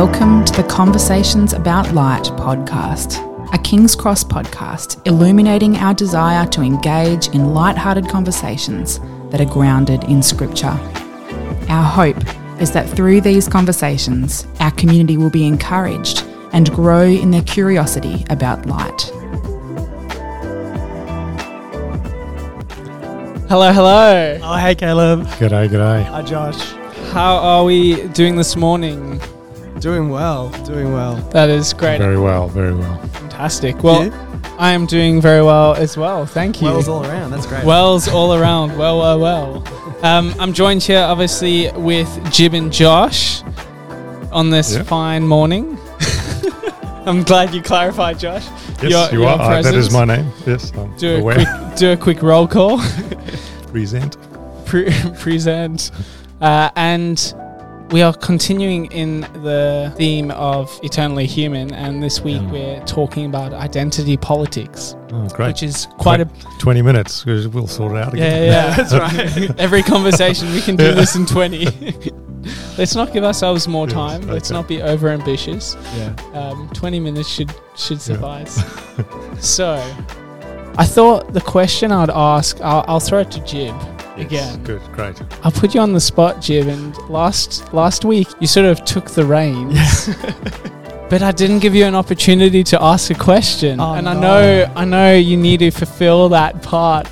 Welcome to the Conversations About Light podcast, a King's Cross podcast illuminating our desire to engage in light-hearted conversations that are grounded in Scripture. Our hope is that through these conversations, our community will be encouraged and grow in their curiosity about light. Hello, hello. Oh, hey, Caleb. G'day, g'day. Hi, Josh. How are we doing this morning? Doing well. Doing well. That is great. Very well, very well. Fantastic. Well, You? I am doing very well as well. Thank you. Wells all around. That's great. Wells all around. Well, well, well. Um, I'm joined here, obviously, with Jib and Josh on this Yeah. fine morning. I'm glad you clarified, Josh. Yes, Your- you your are. Uh, that is presence. my name. Yes, I'm Do a aware. quick, do a quick roll call. Present. Pre- present. Uh, and we are continuing in the theme of eternally human. And this week Yeah. we're talking about identity politics, Oh, great. which is quite a 20 minutes. We'll sort it out again. yeah, yeah, that's right. Every conversation we can do Yeah. this in twenty. Let's not give ourselves more Yes, time. Let's not be over ambitious. yeah. Um, Twenty minutes should should Yeah. suffice. so, I thought the question I'd ask. I'll, I'll throw it to Jib again. Good, great. I'll put you on the spot, Jib. And last last week you sort of took the reins. But I didn't give you an opportunity to ask a question, Oh, and I know I know you need to fulfill that part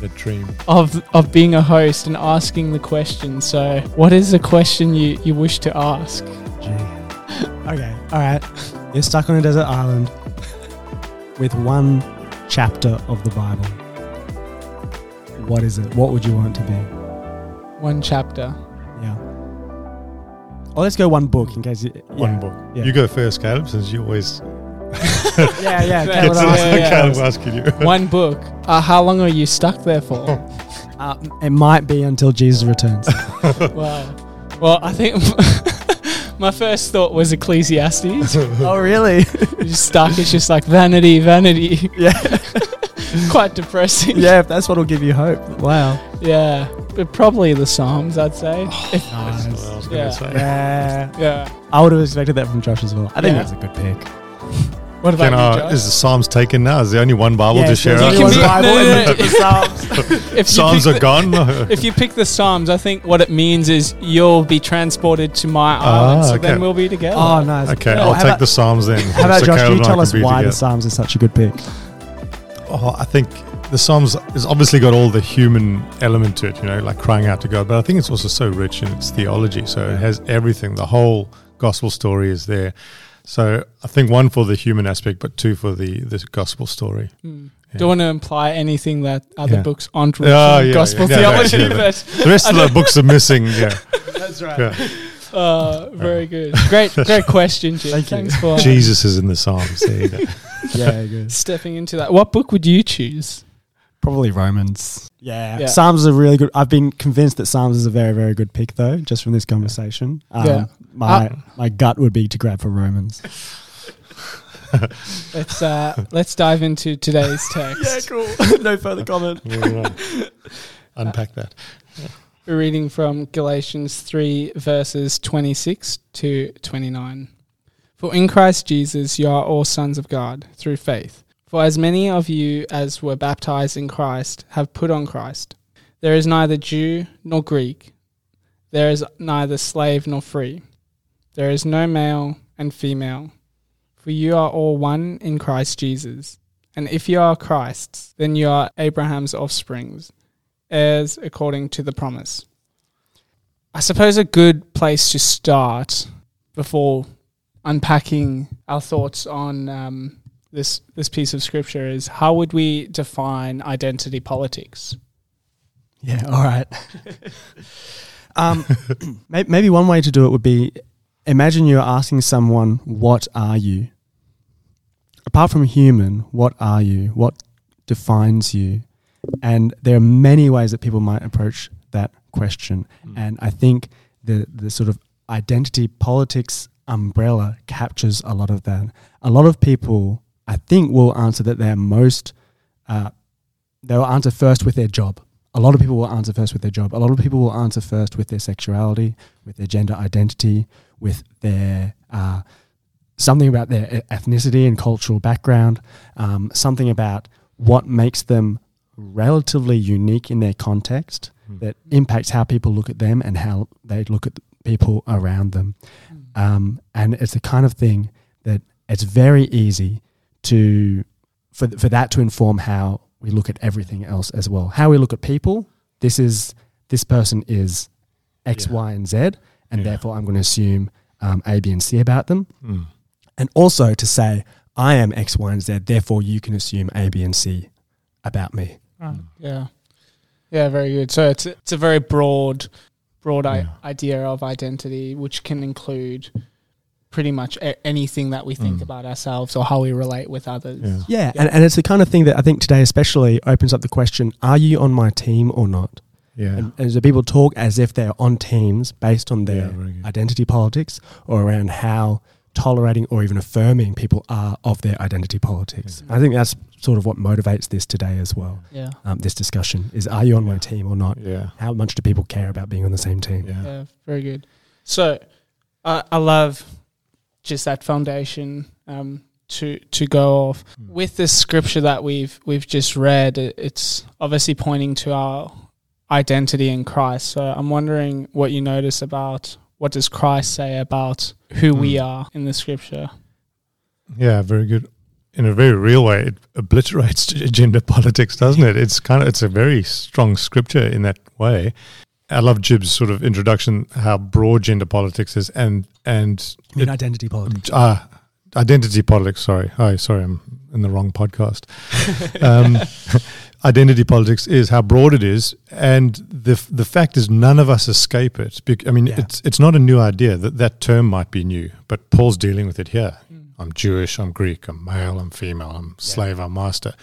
The dream. of of being a host and asking the question. So, what is the question you, you wish to ask? Okay. All right. You're stuck on a desert island with one chapter of the Bible. What is it? What would you want it to be? One chapter. Yeah. Or let's go one book in case you. One book. Yeah. You go first, Caleb, since you always. Yeah, yeah. It's Caleb, Yeah, yeah, yeah. Caleb asking you. One book. Uh, how long are you stuck there for? Uh, it might be until Jesus returns. wow. Well, I think my first thought was Ecclesiastes. oh, really? You're just stuck. It's just like vanity, vanity. yeah. Quite depressing. Yeah, if that's what'll give you hope. Wow. Yeah. But probably the Psalms, I'd say. If- That's what I was going Yeah. say. Yeah. yeah. I would have expected that from Josh as well. I think Yeah. that's a good pick. What about Can, you, uh, Josh? is the Psalms taken now? Is there only one Bible Yeah, to share there's out? You only can one Bible no, no, no. the Psalms. if you Psalms pick are the- gone? If you pick the Psalms, I think what it means is you'll be transported to my Ah, island, so okay. then we'll be together. Oh, nice. okay, Yeah. I'll take about- the Psalms then. How about So Josh? Caleb Can you and I tell us be why the together. Psalms is such a good pick? Oh, I think the Psalms has obviously got all the human element to it, you know, like crying out to God. But I think it's also so rich in its theology. So it has everything. The whole gospel story is there. So I think one for the human aspect, but two for the, the gospel story. Hmm. Yeah. Don't want to imply anything that other Yeah. books aren't rich Oh, in yeah, gospel yeah. Yeah, theology, yeah, yeah. but The rest of the books are missing. Yeah. That's yeah. Uh, very good. Great, great question, Jim. Thank you. Thanks for Jesus is in the Psalms. There you go. Yeah, good. stepping into that. What book would you choose? Probably Romans. Yeah. Yeah. Psalms is a really good. I've been convinced that Psalms is a very, very good pick, though, just from this conversation. Um, Yeah. My my gut would be to grab for Romans. Let's uh, let's dive into today's text. Yeah, cool. no further comment. We'll, um, unpack that. We're reading from Galatians 3, verses 26 to 29. For in Christ Jesus you are all sons of God through faith. For as many of you as were baptized in Christ have put on Christ. There is neither Jew nor Greek. There is neither slave nor free. There is no male and female. For you are all one in Christ Jesus. And if you are Christ's, then you are Abraham's offsprings heirs according to the promise. I suppose a good place to start before unpacking our thoughts on um, this this piece of scripture is how would we define identity politics? Yeah. All right. um, maybe one way to do it would be imagine you're asking someone, "What are you?" Apart from human, what are you? What defines you? And there are many ways that people might approach that question. And I think the the sort of identity politics umbrella captures a lot of that. A lot of people, I think, will answer that they're most uh, they will answer first with their job. A lot of people will answer first with their job. A lot of people will answer first with their sexuality, with their gender identity, with their uh, something about their ethnicity and cultural background, um, something about what makes them relatively unique in their context Hmm. that impacts how people look at them and how they look at the people around them. Um, and it's the kind of thing that it's very easy to for th- for that to inform how we look at everything else as well. How we look at people. This is this person is X, Yeah. Y, and Z, and Yeah. therefore I'm going to assume um, A, B, and C about them. Mm. And also to say I am X, Y, and Z, therefore you can assume A, B, and C about me. Right. Yeah. Yeah, very good. So it's it's a very broad broad I- Yeah. idea of identity which can include pretty much a- anything that we think Mm. about ourselves or how we relate with others. Yeah. Yeah, And, and it's the kind of thing that I think today especially opens up the question: Are you on my team or not? Yeah. And as the people talk as if they're on teams based on their Yeah, identity politics or around how tolerating or even affirming people are of their identity politics. I think that's sort of what motivates this today as well. Yeah. Um, this discussion is: Are you on my team or not? yeah. How much do people care about being on the same team? Yeah. Yeah, very good. So, uh, I love just that foundation um, to to go off Mm. with this scripture that we've we've just read. It's obviously pointing to our identity in Christ. So, I'm wondering what you notice about what does Christ say about who we Mm. are in the scripture. Yeah, very good. In a very real way, it obliterates gender politics, doesn't it? It's kind of it's a very strong scripture in that way. I love Jib's sort of introduction, how broad gender politics is, and and I mean, it- identity politics. ah, identity politics. Sorry, oh, sorry, I'm in the wrong podcast. um, identity politics is how broad it is, and the f- the fact is none of us escape it. Bec- I mean, Yeah. it's it's not a new idea. That that term might be new, but Paul's dealing with it here. Mm. I'm Jewish, I'm Greek, I'm male, I'm female, I'm slave, I'm master.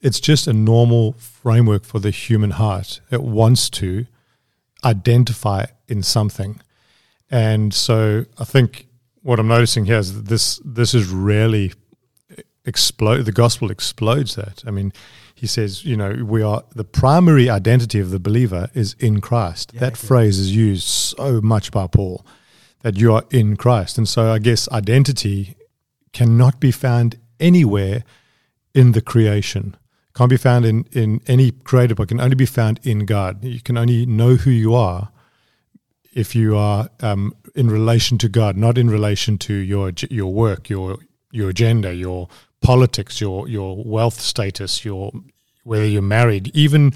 It's just a normal framework for the human heart. It wants to identify in something. And so I think what I'm noticing here is that this this is rarely explode the gospel explodes that. I mean, he says, you know, we are the primary identity of the believer is in Christ. Yeah, that phrase is used so much by Paul that you are in Christ. And so I guess identity cannot be found anywhere in the creation. Can't be found in, in any created but can only be found in God. You can only know who you are if you are um, in relation to God, not in relation to your your work, your your agenda, your politics, your your wealth status, your whether you're married. Even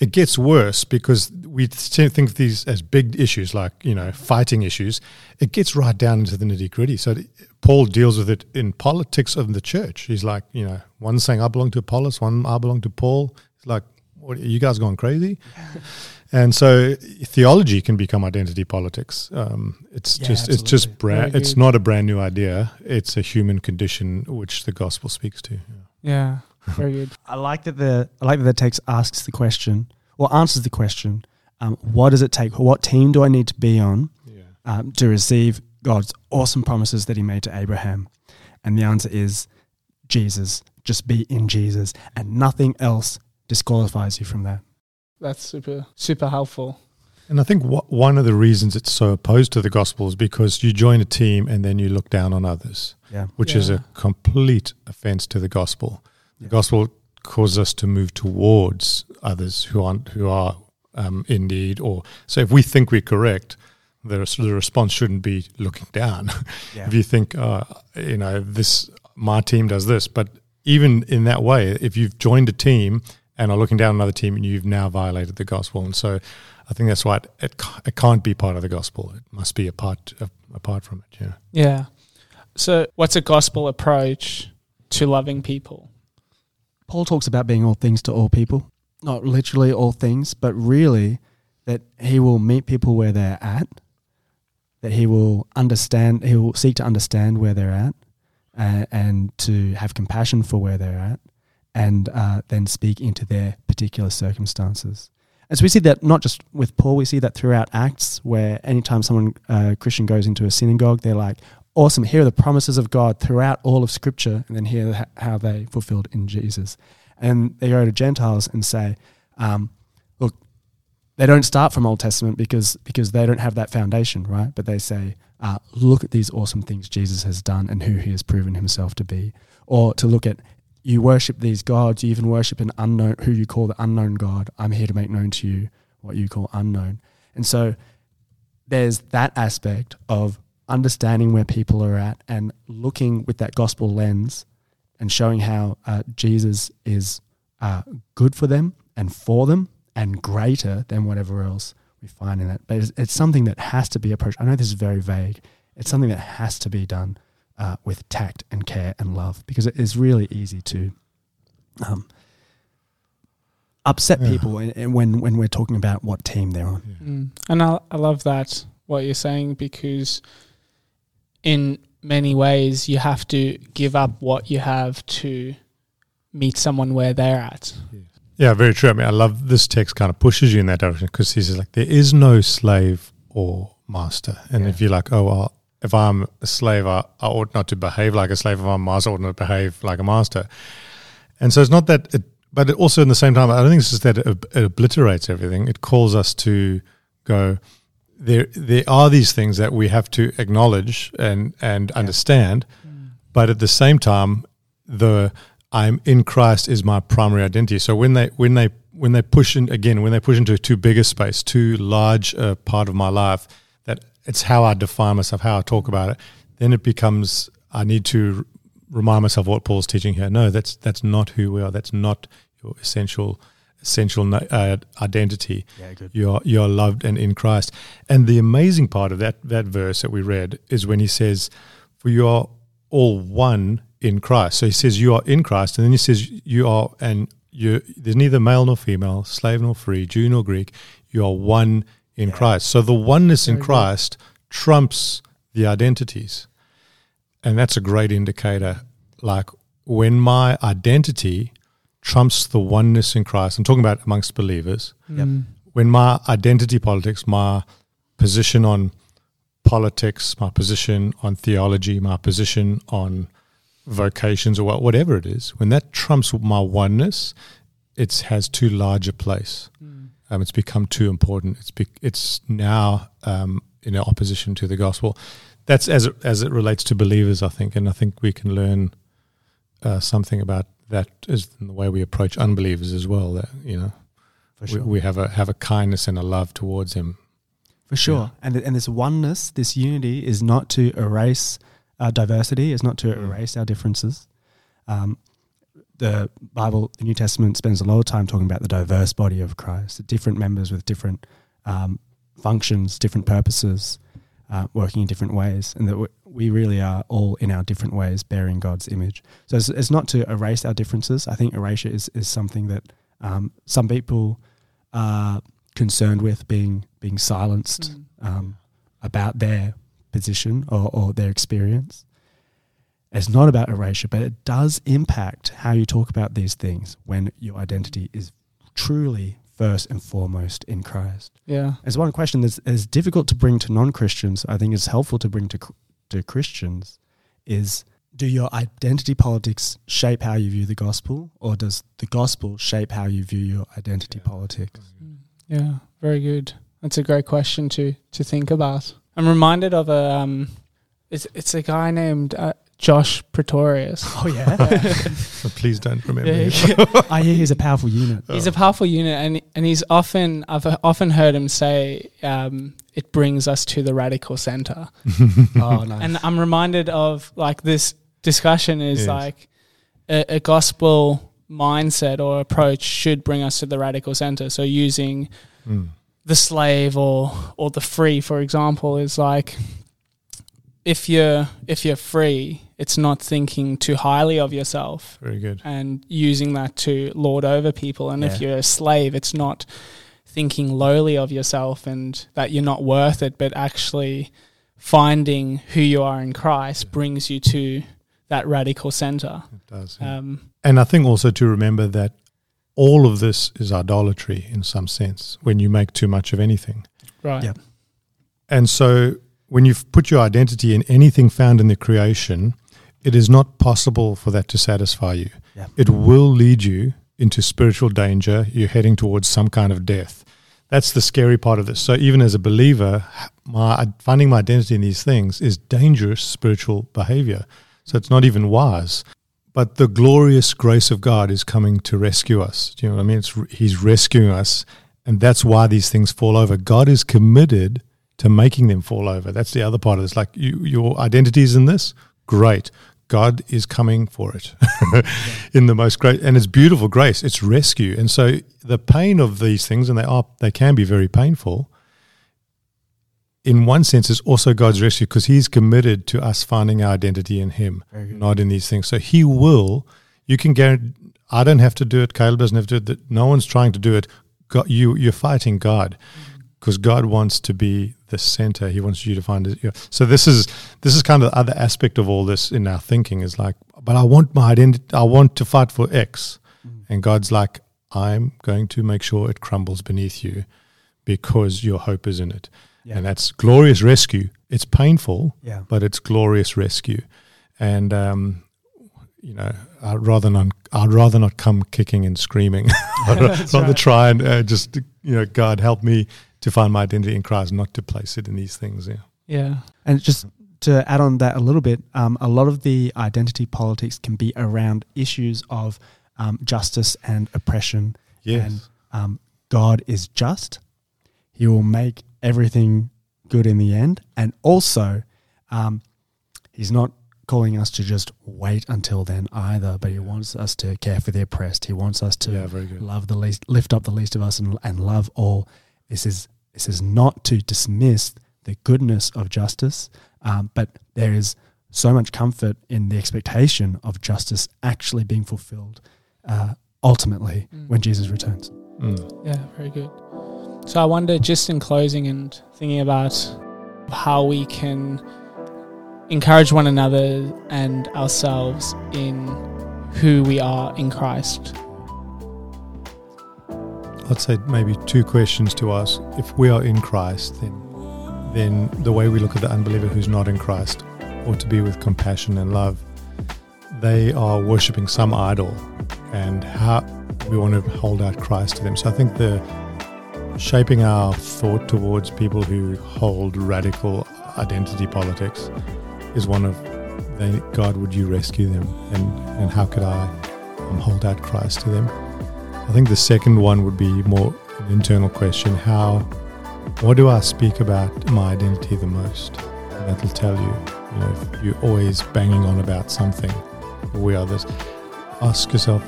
it gets worse because we think of these as big issues, like you know fighting issues. It gets right down into the nitty gritty. So Paul deals with it in politics of the church. He's like, you know, one saying I belong to Apollos, one I belong to Paul. It's like, what, are you guys going crazy? And so theology can become identity politics. Um, it's Yeah, just it's just brand. It's not a brand new idea. It's a human condition which the gospel speaks to. Yeah, very good. I like that the I like that the text asks the question or answers the question. Um, what does it take? What team do I need to be on Yeah. um, to receive God's awesome promises that He made to Abraham? And the answer is Jesus. Just be in Jesus, and nothing else disqualifies you from that. That's super super helpful. And I think wha- one of the reasons it's so opposed to the gospel is because you join a team and then you look down on others, Yeah, which is a complete offense to the gospel. The Yeah. gospel causes us to move towards others who aren't who are um, in need, or so if we think we're correct, the the response shouldn't be looking down. yeah, if you think, uh, you know, this my team does this, but even in that way, if you've joined a team and are looking down on another team, and you've now violated the gospel. And so, I think that's why it, it, it can't be part of the gospel. It must be apart apart from it. Yeah. Yeah. So, what's a gospel approach to loving people? Paul talks about being all things to all people, not literally all things, but really that he will meet people where they're at, that he will understand, he will seek to understand where they're at, uh, and to have compassion for where they're at, and uh, then speak into their particular circumstances. As we see that not just with Paul, we see that throughout Acts, where anytime someone uh, Christian goes into a synagogue, they're like, "Awesome! Here are the promises of God throughout all of Scripture," and then here how they fulfilled in Jesus. And they go to Gentiles and say, um, "Look, they don't start from Old Testament because because they don't have that foundation, right? But they say, uh, look at these awesome things Jesus has done and who he has proven himself to be. Or to look at, you worship these gods, you even worship an unknown, who you call the unknown God. I'm here to make known to you what you call unknown. And so there's that aspect of understanding where people are at and looking with that gospel lens and showing how uh, Jesus is uh, good for them and for them and greater than whatever else we find in it. But it's, it's something that has to be approached. I know this is very vague. It's something that has to be done uh, with tact and care and love because it is really easy to um, upset Yeah. people in, in when when we're talking about what team they're on. Mm. And I, I love that what you're saying because in many ways you have to give up what you have to meet someone where they're at. Yeah, very true. I mean, I love this text kind of pushes you in that direction because he says like there is no slave or master, and Yeah. if you're like, oh well, if I'm a slave, I, I ought not to behave like a slave. If I'm a master, I ought not to behave like a master. And so it's not that, it, but it also in the same time, I don't think it's just that it, it obliterates everything. It calls us to go. There, there are these things that we have to acknowledge and and understand, mm. but at the same time, the I'm in Christ is my primary identity. So when they when they when they push in again, when they push into a too big a space, too large a part of my life, it's how I define myself, how I talk about it, then it becomes I need to remind myself what Paul's teaching here. No, that's that's not who we are. That's not your essential essential uh, identity. Yeah, good. You are you are loved and in Christ. And the amazing part of that that verse that we read is when he says, "For you are all one in Christ." So he says you are in Christ, and then he says you are, and you there's neither male nor female, slave nor free, Jew nor Greek. You are one in Yeah. Christ. So the oneness in Christ trumps the identities, and that's a great indicator. Like when my identity trumps the oneness in Christ. I'm talking about amongst believers Yep. Mm. when my identity politics, my position on politics, my position on theology, my position on vocations or whatever it is, when that trumps my oneness, it has too large a place. Mm. Um, it's become too important. It's be, it's now um, in opposition to the gospel. That's as it, as it relates to believers, I think, and I think we can learn uh, something about that is in the way we approach unbelievers as well. That you know, For we, sure. we have a have a kindness and a love towards him. For sure. And, and this oneness, this unity is not to erase our diversity, it's not to Mm. erase our differences. Um, the Bible, the New Testament spends a lot of time talking about the diverse body of Christ, the different members with different um, functions, different purposes, uh, working in different ways, and that we- really are all in our different ways bearing God's image. So it's, it's not to erase our differences. I think erasure is, is something that um, some people are concerned with being being silenced Mm. um, about their position or, or their experience. It's not about erasure, but it does impact how you talk about these things when your identity is truly first and foremost in Christ. Yeah. It's one question that's is difficult to bring to non-Christians. I think it's helpful to bring to to Christians. Is do your identity politics shape how you view the gospel, or does the gospel shape how you view your identity Yeah. politics? Yeah, very good. That's a great question to to think about. I'm reminded of a um, it's it's a guy named uh, Josh Pretorius. Oh yeah, So please don't remember. Yeah, him. I hear he's a powerful unit. he's a powerful unit, and and he's often I've often heard him say um, it brings us to the radical center, Oh nice. and I'm reminded of like this discussion is Yes. like a, a gospel mindset or approach should bring us to the radical center. So using Mm. the slave or or the free for example is like if you're if you're free it's not thinking too highly of yourself Very good. and using that to lord over people and if you're a slave it's not thinking lowly of yourself and that you're not worth it but actually finding who you are in Christ brings you to that radical center It does. yeah. um And I think also to remember that all of this is idolatry in some sense when you make too much of anything. right Yep. And so when you've put your identity in anything found in the creation, it is not possible for that to satisfy you. Yeah. It will lead you into spiritual danger. You're heading towards some kind of death. that's the scary part of this. So even as a believer, my finding my identity in these things is dangerous spiritual behavior. So it's not even wise. But the glorious grace of God is coming to rescue us. Do you know what I mean? It's, he's rescuing us, and that's why these things fall over. God is committed to making them fall over. That's the other part of this. Like you, your identity is in this, great. God is coming for it in the most great, and it's beautiful grace. It's rescue, and so the pain of these things, and they are, they can be very painful. In one sense, is also God's rescue because He's committed to us finding our identity in Him, not in these things. So He will. You can guarantee. I don't have to do it. Caleb doesn't have to do it. No one's trying to do it. God, you you're fighting God mm-hmm. Because God wants to be the center. He wants you to find it. You know. So this is this is kind of the other aspect of all this in our thinking is like, but I want my identity. I want to fight for X, mm. and God's like, I'm going to make sure it crumbles beneath you because your hope is in it, yeah. and that's glorious rescue. It's painful, yeah. but it's glorious rescue, and um, you know, I'd rather not. I'd rather not come kicking and screaming. I'd rather right. try and uh, just, you know, God help me to find my identity in Christ, not to place it in these things. Yeah. Yeah. And just to add on that a little bit, um, a lot of the identity politics can be around issues of um, justice and oppression. Yes. And um, God is just. He will make everything good in the end. And also, um, He's not calling us to just wait until then either, but He wants us to care for the oppressed. He wants us to yeah, love the least, lift up the least of us, and, and love all. This is this is not to dismiss the goodness of justice, um, but there is so much comfort in the expectation of justice actually being fulfilled uh, ultimately mm. when Jesus returns. Mm. Yeah, very good. So I wonder, just in closing and thinking about how we can encourage one another and ourselves in who we are in Christ. I'd say maybe two questions to ask. If we are in Christ, then then the way we look at the unbeliever who's not in Christ ought to be with compassion and love. They are worshipping some idol, and how we want to hold out Christ to them. So I think the shaping our thought towards people who hold radical identity politics is one of they, God, would you rescue them, and and how could I um, hold out Christ to them? I think the second one would be more an internal question how, what do I speak about my identity the most? And that'll tell you, you know, if you're always banging on about something, we others, ask yourself,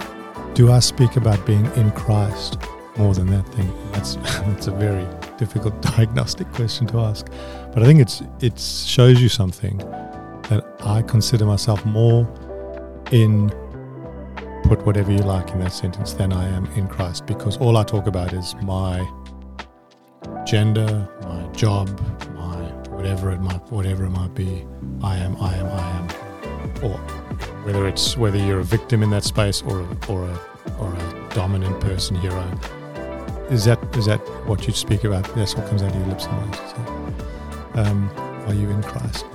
do I speak about being in Christ more than that thing? That's, that's a very difficult diagnostic question to ask. But I think it's it shows you something that I consider myself more in put whatever you like in that sentence than I am in Christ because all I talk about is my gender, my job, my whatever it might whatever it might be. I am, I am, I am. Or whether it's whether you're a victim in that space or a, or a or a dominant person hero. Is that is that what you speak about? That's what comes out of your lips most. So, um, are you in Christ?